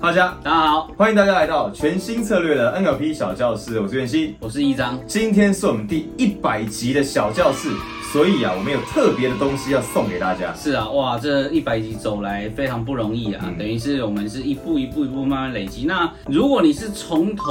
大家大家好，欢迎大家来到全新策略的 NLP 小教室，我是袁熙。我是一章。今天是我们第一百集的小教室，所以啊，我们有特别的东西要送给大家。是啊，哇，这一百集走来非常不容易啊，嗯等于是我们是一步一步一步慢慢累积。那如果你是从头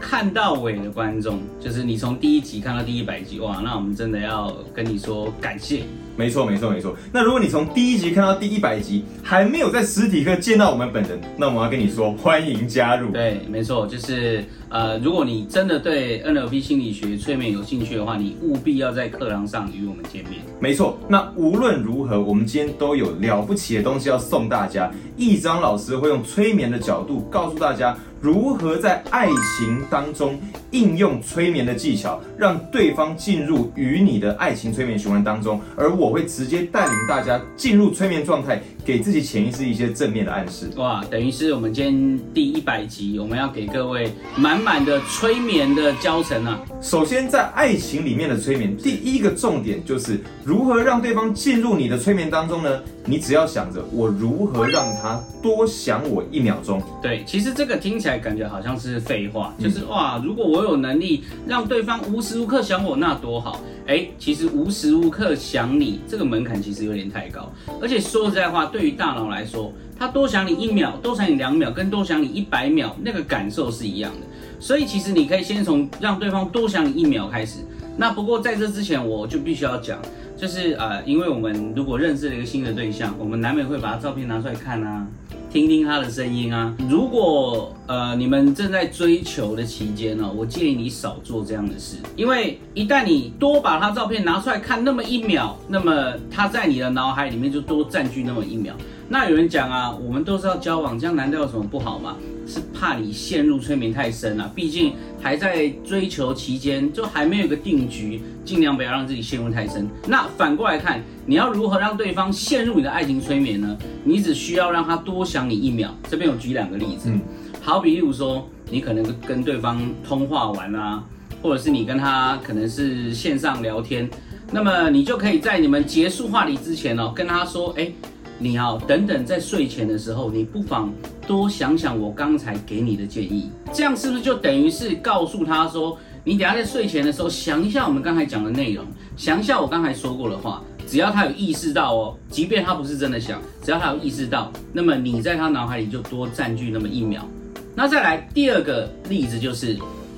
看到尾的观众，就是你从第一集看到第一百集，哇，那我们真的要跟你说感谢。没错，没错，没错。那如果你从第一集看到第一百集，还没有在实体课见到我们本人，那我们要跟你说欢迎加入。对，没错，就是呃，如果你真的对 NLP 心理学催眠有兴趣的话，你务必要在课堂上与我们见面。没错，那无论如何，我们今天都有了不起的东西要送大家。易章老师会用催眠的角度告诉大家，如何在爱情当中应用催眠的技巧，让对方进入与你的爱情催眠循环当中，而我会直接带领大家进入催眠状态，给自己潜意识一些正面的暗示。哇，等于是我们今天第一百集，我们要给各位满满的催眠的教程啊！首先，在爱情里面的催眠，第一个重点就是如何让对方进入你的催眠当中呢？你只要想着我如何让他多想我一秒钟。对，其实这个听起来感觉好像是废话，就是哇，如果我有能力让对方无时无刻想我，那多好。哎，其实无时无刻想你这个门槛其实有点太高，而且说实在话，对于大脑来说，他多想你一秒，多想你两秒，跟多想你一百秒，那个感受是一样的。所以其实你可以先从让对方多想你一秒开始。那不过在这之前，我就必须要讲，就是呃，因为我们如果认识了一个新的对象，我们难免会把他照片拿出来看啊，听听他的声音啊。如果呃你们正在追求的期间呢、我建议你少做这样的事，因为一旦你多把他照片拿出来看那么一秒，那么他在你的脑海里面就多占据那么一秒。那有人讲啊，我们都是要交往，这样难道有什么不好吗？是怕你陷入催眠太深啊，毕竟还在追求期间，就还没有个定局，尽量不要让自己陷入太深。那反过来看，你要如何让对方陷入你的爱情催眠呢？你只需要让他多想你一秒。这边有举两个例子，嗯好比例如说，你可能跟对方通话完啊，或者是你跟他可能是线上聊天，那么你就可以在你们结束话题之前哦，跟他说，哎。你要等等在睡前的时候，你不妨多想想我刚才给你的建议，这样是不是就等于是告诉他说，你等下在睡前的时候想一下我们刚才讲的内容，想一下我刚才说过的话，只要他有意识到哦，即便他不是真的想，只要他有意识到，那么你在他脑海里就多占据那么一秒。那再来第二个例子就是。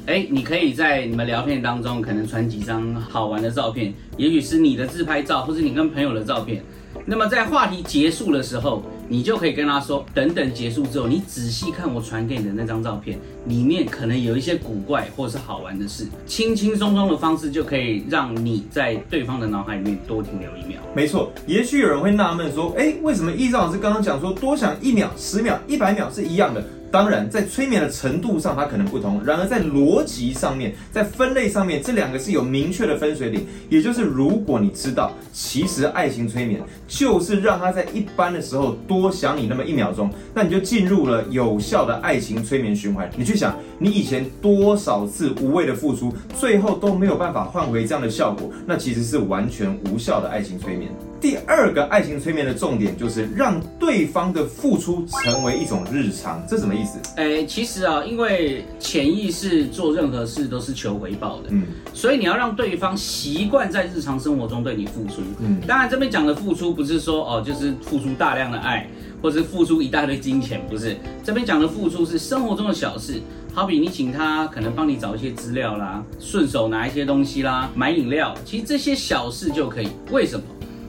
哎，你可以在你们聊天当中，可能传几张好玩的照片，也许是你的自拍照，或是你跟朋友的照片。那么在话题结束的时候，你就可以跟他说，等等结束之后，你仔细看我传给你的那张照片，里面可能有一些古怪或是好玩的事，轻轻松松的方式就可以让你在对方的脑海里面多停留一秒。没错，也许有人会纳闷说，哎，为什么易章老师刚刚讲说多想一秒、十秒、一百秒是一样的？当然，在催眠的程度上，它可能不同。然而，在逻辑上面，在分类上面，这两个是有明确的分水岭。也就是，如果你知道，其实爱情催眠就是让他在一般的时候多想你那么一秒钟，那你就进入了有效的爱情催眠循环。你去想，你以前多少次无谓的付出，最后都没有办法换回这样的效果，那其实是完全无效的爱情催眠。第二个爱情催眠的重点就是让对方的付出成为一种日常，这什么意思？哎，其实啊，因为潜意识做任何事都是求回报的，嗯所以你要让对方习惯在日常生活中对你付出。嗯当然这边讲的付出不是说哦，就是付出大量的爱，或是付出一大堆金钱，不是。这边讲的付出是生活中的小事，好比你请他可能帮你找一些资料啦，顺手拿一些东西啦，买饮料，其实这些小事就可以。为什么？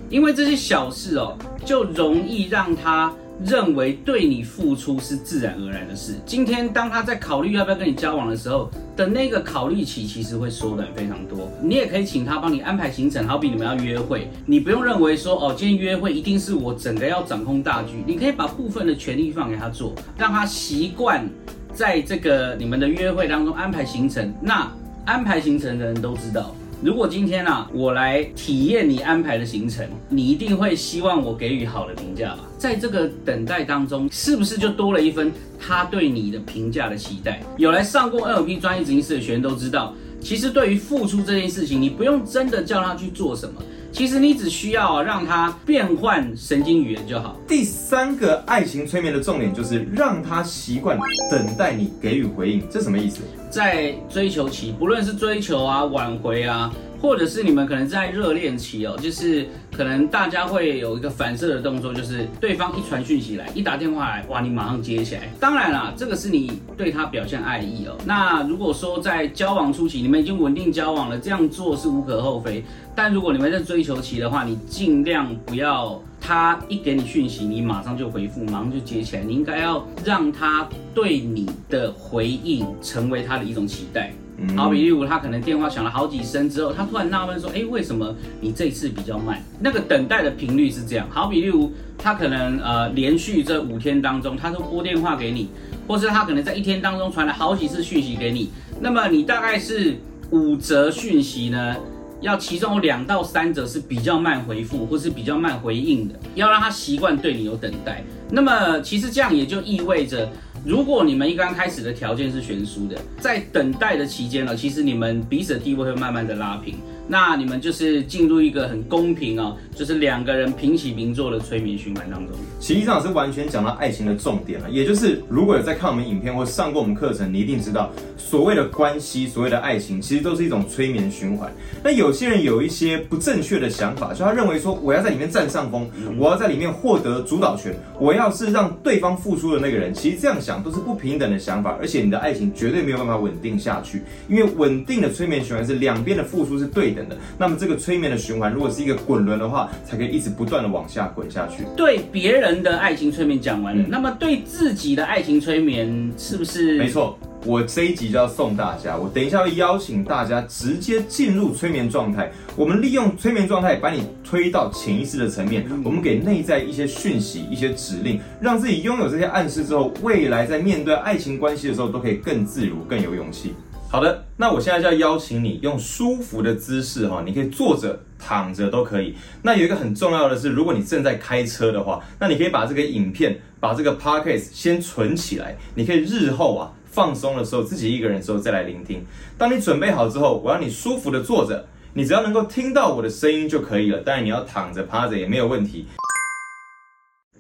因为这些小事哦，就容易让他认为对你付出是自然而然的事。今天当他在考虑要不要跟你交往的时候的那个考虑期，其实会缩短非常多。你也可以请他帮你安排行程，好比你们要约会，你不用认为说哦，今天约会一定是我整个要掌控大局，你可以把部分的权利放给他做，让他习惯在这个你们的约会当中安排行程。那安排行程的人都知道。如果今天啊，我来体验你安排的行程，你一定会希望我给予好的评价吧？在这个等待当中，是不是就多了一分他对你的评价的期待？有来上过 NLP 专业执行师的学员都知道，其实对于付出这件事情，你不用真的叫他去做什么，其实你只需要让他变换神经语言就好。第三个爱情催眠的重点就是让他习惯等待你给予回应，这什么意思？在追求期，不论是追求啊、挽回啊。或者是你们可能在热恋期哦，就是可能大家会有一个反射的动作，就是对方一传讯息来，一打电话来，哇，你马上接起来。当然啦，这个是你对他表现爱意哦。那如果说在交往初期，你们已经稳定交往了，这样做是无可厚非。但如果你们在追求期的话，你尽量不要他一给你讯息，你马上就回复，马上就接起来。你应该要让他对你的回应成为他的一种期待。好比例如他可能电话响了好几声之后，他突然纳闷说：“哎，为什么你这次比较慢？”那个等待的频率是这样。好比例如他可能呃连续这五天当中，他都拨电话给你，或是他可能在一天当中传了好几次讯息给你，那么你大概是五则讯息呢，要其中有两到三则是比较慢回复或是比较慢回应的，要让他习惯对你有等待。那么其实这样也就意味着。如果你们一刚开始的条件是悬殊的，在等待的期间呢，其实你们彼此的地位会慢慢的拉平。那你们就是进入一个很公平哦，就是两个人平起平坐的催眠循环当中。实际上是完全讲到爱情的重点了，也就是如果有在看我们影片或上过我们课程，你一定知道，所谓的关系，所谓的爱情，其实都是一种催眠循环。那有些人有一些不正确的想法，就他认为说，我要在里面占上风，我要在里面获得主导权，我要是让对方付出的那个人，其实这样想都是不平等的想法，而且你的爱情绝对没有办法稳定下去，因为稳定的催眠循环是两边的付出是对那么这个催眠的循环，如果是一个滚轮的话，才可以一直不断的往下滚下去。对别人的爱情催眠讲完了，那么对自己的爱情催眠是不是？没错，我这一集就要送大家，我等一下会邀请大家直接进入催眠状态。我们利用催眠状态把你推到潜意识的层面，我们给内在一些讯息、一些指令，让自己拥有这些暗示之后，未来在面对爱情关系的时候都可以更自如、更有勇气。好的，那我现在就要邀请你用舒服的姿势哈，你可以坐着、躺着都可以。那有一个很重要的是，如果你正在开车的话，那你可以把这个影片、把这个 podcast 先存起来，你可以日后啊放松的时候，自己一个人的时候再来聆听。当你准备好之后，我要你舒服的坐着，你只要能够听到我的声音就可以了。当然你要躺着、趴着也没有问题。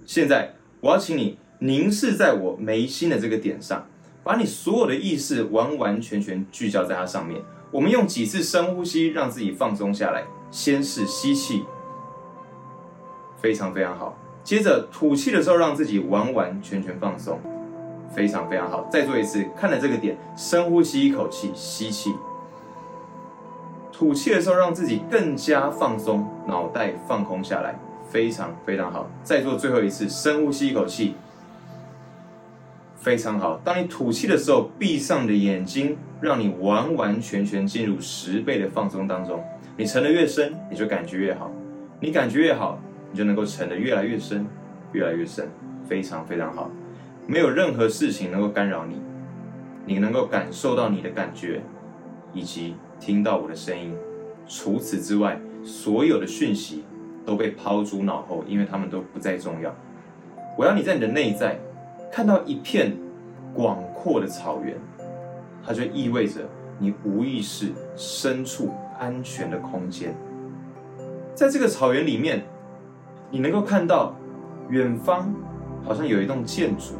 现在我要请你凝视在我眉心的这个点上。把你所有的意识完完全全聚焦在它上面。我们用几次深呼吸，让自己放松下来。先是吸气，非常非常好。接着吐气的时候，让自己完完全全放松，非常非常好。再做一次，看着这个点，深呼吸一口气，吸气。吐气的时候，让自己更加放松，脑袋放空下来，非常非常好。再做最后一次，深呼吸一口气。非常好。当你吐气的时候，闭上你的眼睛，让你完完全全进入十倍的放松当中。你沉得越深，你就感觉越好。你感觉越好，你就能够沉得越来越深，越来越深。非常非常好，没有任何事情能够干扰你。你能够感受到你的感觉，以及听到我的声音。除此之外，所有的讯息都被抛诸脑后，因为他们都不再重要。我要你在你的内在。看到一片广阔的草原，它就意味着你无意识深处安全的空间。在这个草原里面，你能够看到远方好像有一栋建筑，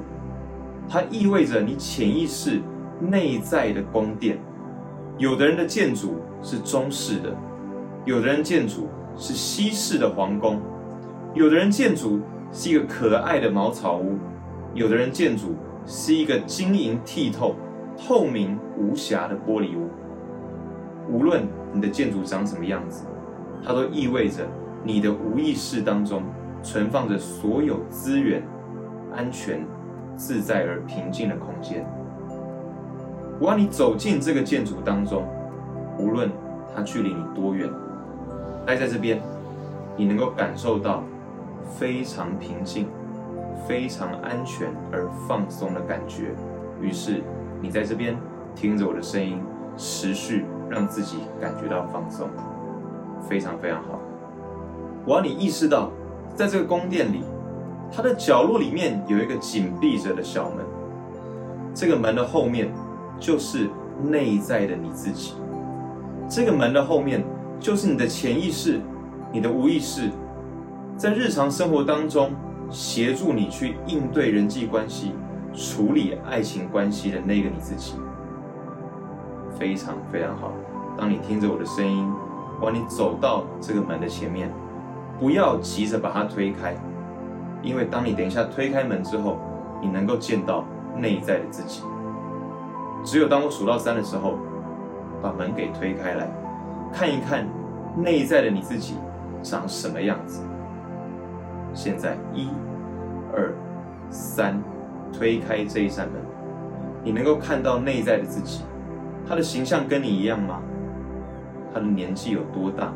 它意味着你潜意识内在的宫殿。有的人的建筑是中式的，有的人建筑是西式的皇宫，有的人建筑是一个可爱的茅草屋。有的人建筑是一个晶莹剔透、透明无瑕的玻璃屋。无论你的建筑长什么样子，它都意味着你的无意识当中存放着所有资源、安全、自在而平静的空间。我要你走进这个建筑当中，无论它距离你多远，待在这边，你能够感受到非常平静。非常安全而放松的感觉，于是你在这边听着我的声音，持续让自己感觉到放松，非常非常好。我要你意识到，在这个宫殿里，它的角落里面有一个紧闭着的小门，这个门的后面就是内在的你自己，这个门的后面就是你的潜意识，你的无意识，在日常生活当中协助你去应对人际关系、处理爱情关系的那个你自己，非常非常好。当你听着我的声音，往你走到这个门的前面，不要急着把它推开，因为当你等一下推开门之后，你能够见到内在的自己。只有当我数到三的时候，把门给推开来，看一看内在的你自己长什么样子。现在一、二、三，推开这一扇门，你能够看到内在的自己，他的形象跟你一样吗？他的年纪有多大？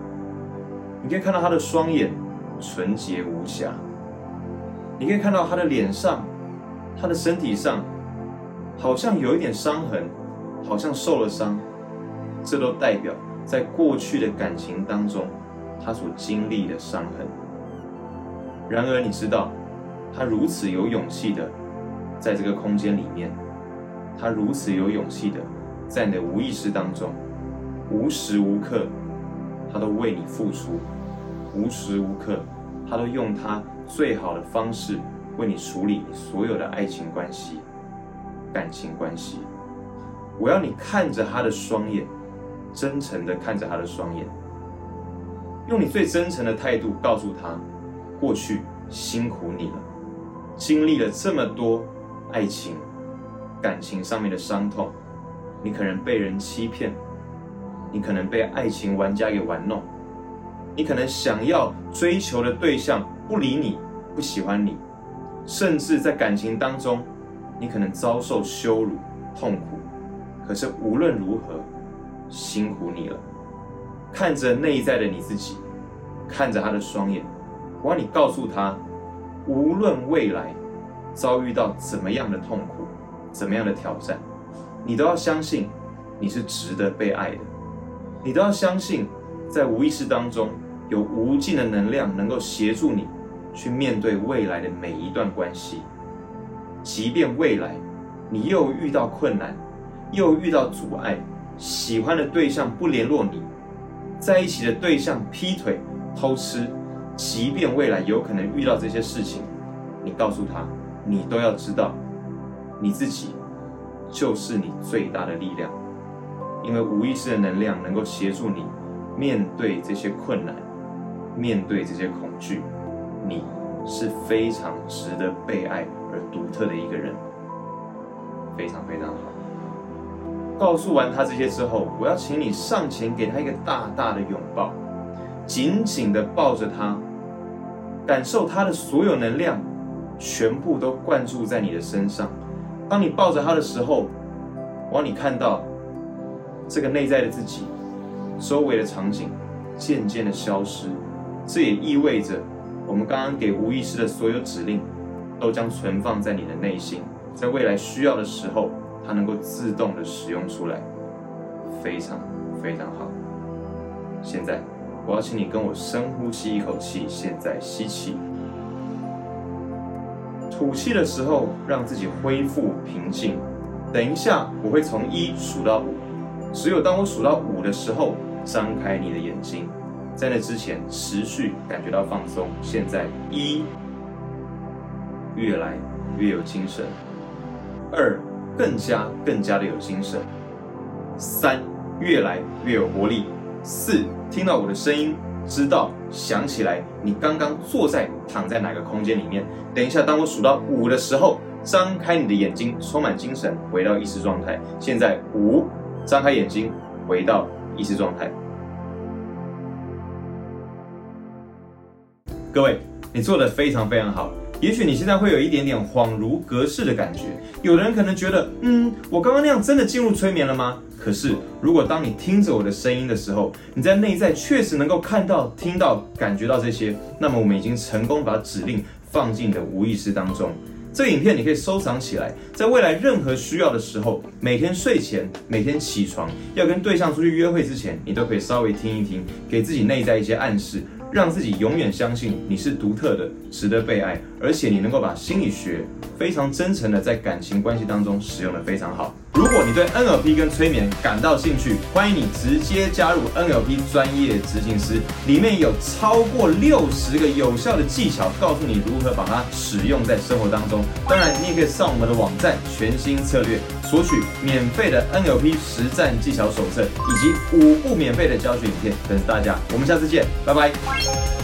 你可以看到他的双眼纯洁无瑕，你可以看到他的脸上、他的身体上，好像有一点伤痕，好像受了伤，这都代表在过去的感情当中，他所经历的伤痕。然而，你知道，他如此有勇气的在这个空间里面，他如此有勇气的在你的无意识当中。无时无刻，他都为你付出；无时无刻，他都用他最好的方式为你处理你所有的爱情关系、感情关系。我要你看着他的双眼，真诚的看着他的双眼，用你最真诚的态度告诉他：过去辛苦你了，经历了这么多爱情、感情上面的伤痛，你可能被人欺骗。你可能被爱情玩家给玩弄，你可能想要追求的对象不理你，不喜欢你，甚至在感情当中，你可能遭受羞辱、痛苦。可是无论如何，辛苦你了。看着内在的你自己，看着他的双眼，我要你告诉他，无论未来遭遇到怎么样的痛苦、怎么样的挑战，你都要相信你是值得被爱的。你都要相信，在无意识当中有无尽的能量能够协助你去面对未来的每一段关系。即便未来你又遇到困难，又遇到阻碍，喜欢的对象不联络你，在一起的对象劈腿、偷吃，即便未来有可能遇到这些事情，你告诉他，你都要知道，你自己就是你最大的力量。因为无意识的能量能够协助你面对这些困难，面对这些恐惧，你是非常值得被爱而独特的一个人，非常非常好。告诉完他这些之后，我要请你上前给他一个大大的拥抱，紧紧的抱着他，感受他的所有能量全部都灌注在你的身上。当你抱着他的时候，我让你看到。这个内在的自己，周围的场景渐渐的消失，这也意味着我们刚刚给无意识的所有指令，都将存放在你的内心，在未来需要的时候，它能够自动的使用出来，非常非常好。现在我要请你跟我深呼吸一口气，现在吸气，吐气的时候让自己恢复平静。等一下我会从一数到五。只有当我数到五的时候，张开你的眼睛，在那之前持续感觉到放松。现在一，越来越有精神；二，更加更加的有精神；三，越来越有活力；四，听到我的声音，知道想起来你刚刚坐在躺在哪个空间里面。等一下，当我数到五的时候，张开你的眼睛，充满精神，回到意识状态。现在五。张开眼睛，回到意识状态。各位，你做的非常非常好。也许你现在会有一点点恍如隔世的感觉。有的人可能觉得，嗯，我刚刚那样真的进入催眠了吗？可是，如果当你听着我的声音的时候，你在内在确实能够看到、听到、感觉到这些，那么我们已经成功把指令放进你的无意识当中。这个影片你可以收藏起来，在未来任何需要的时候，每天睡前、每天起床要跟对象出去约会之前，你都可以稍微听一听，给自己内在一些暗示，让自己永远相信你是独特的，值得被爱，而且你能够把心理学非常真诚的在感情关系当中使用的非常好。如果你对 NLP 跟催眠感到兴趣，欢迎你直接加入 NLP 专业执行师，里面有超过六十个有效的技巧，告诉你如何把它使用在生活当中。当然，你也可以上我们的网站全新策略，索取免费的 NLP 实战技巧手册，以及五部免费的教学影片，等着大家。我们下次见，拜拜。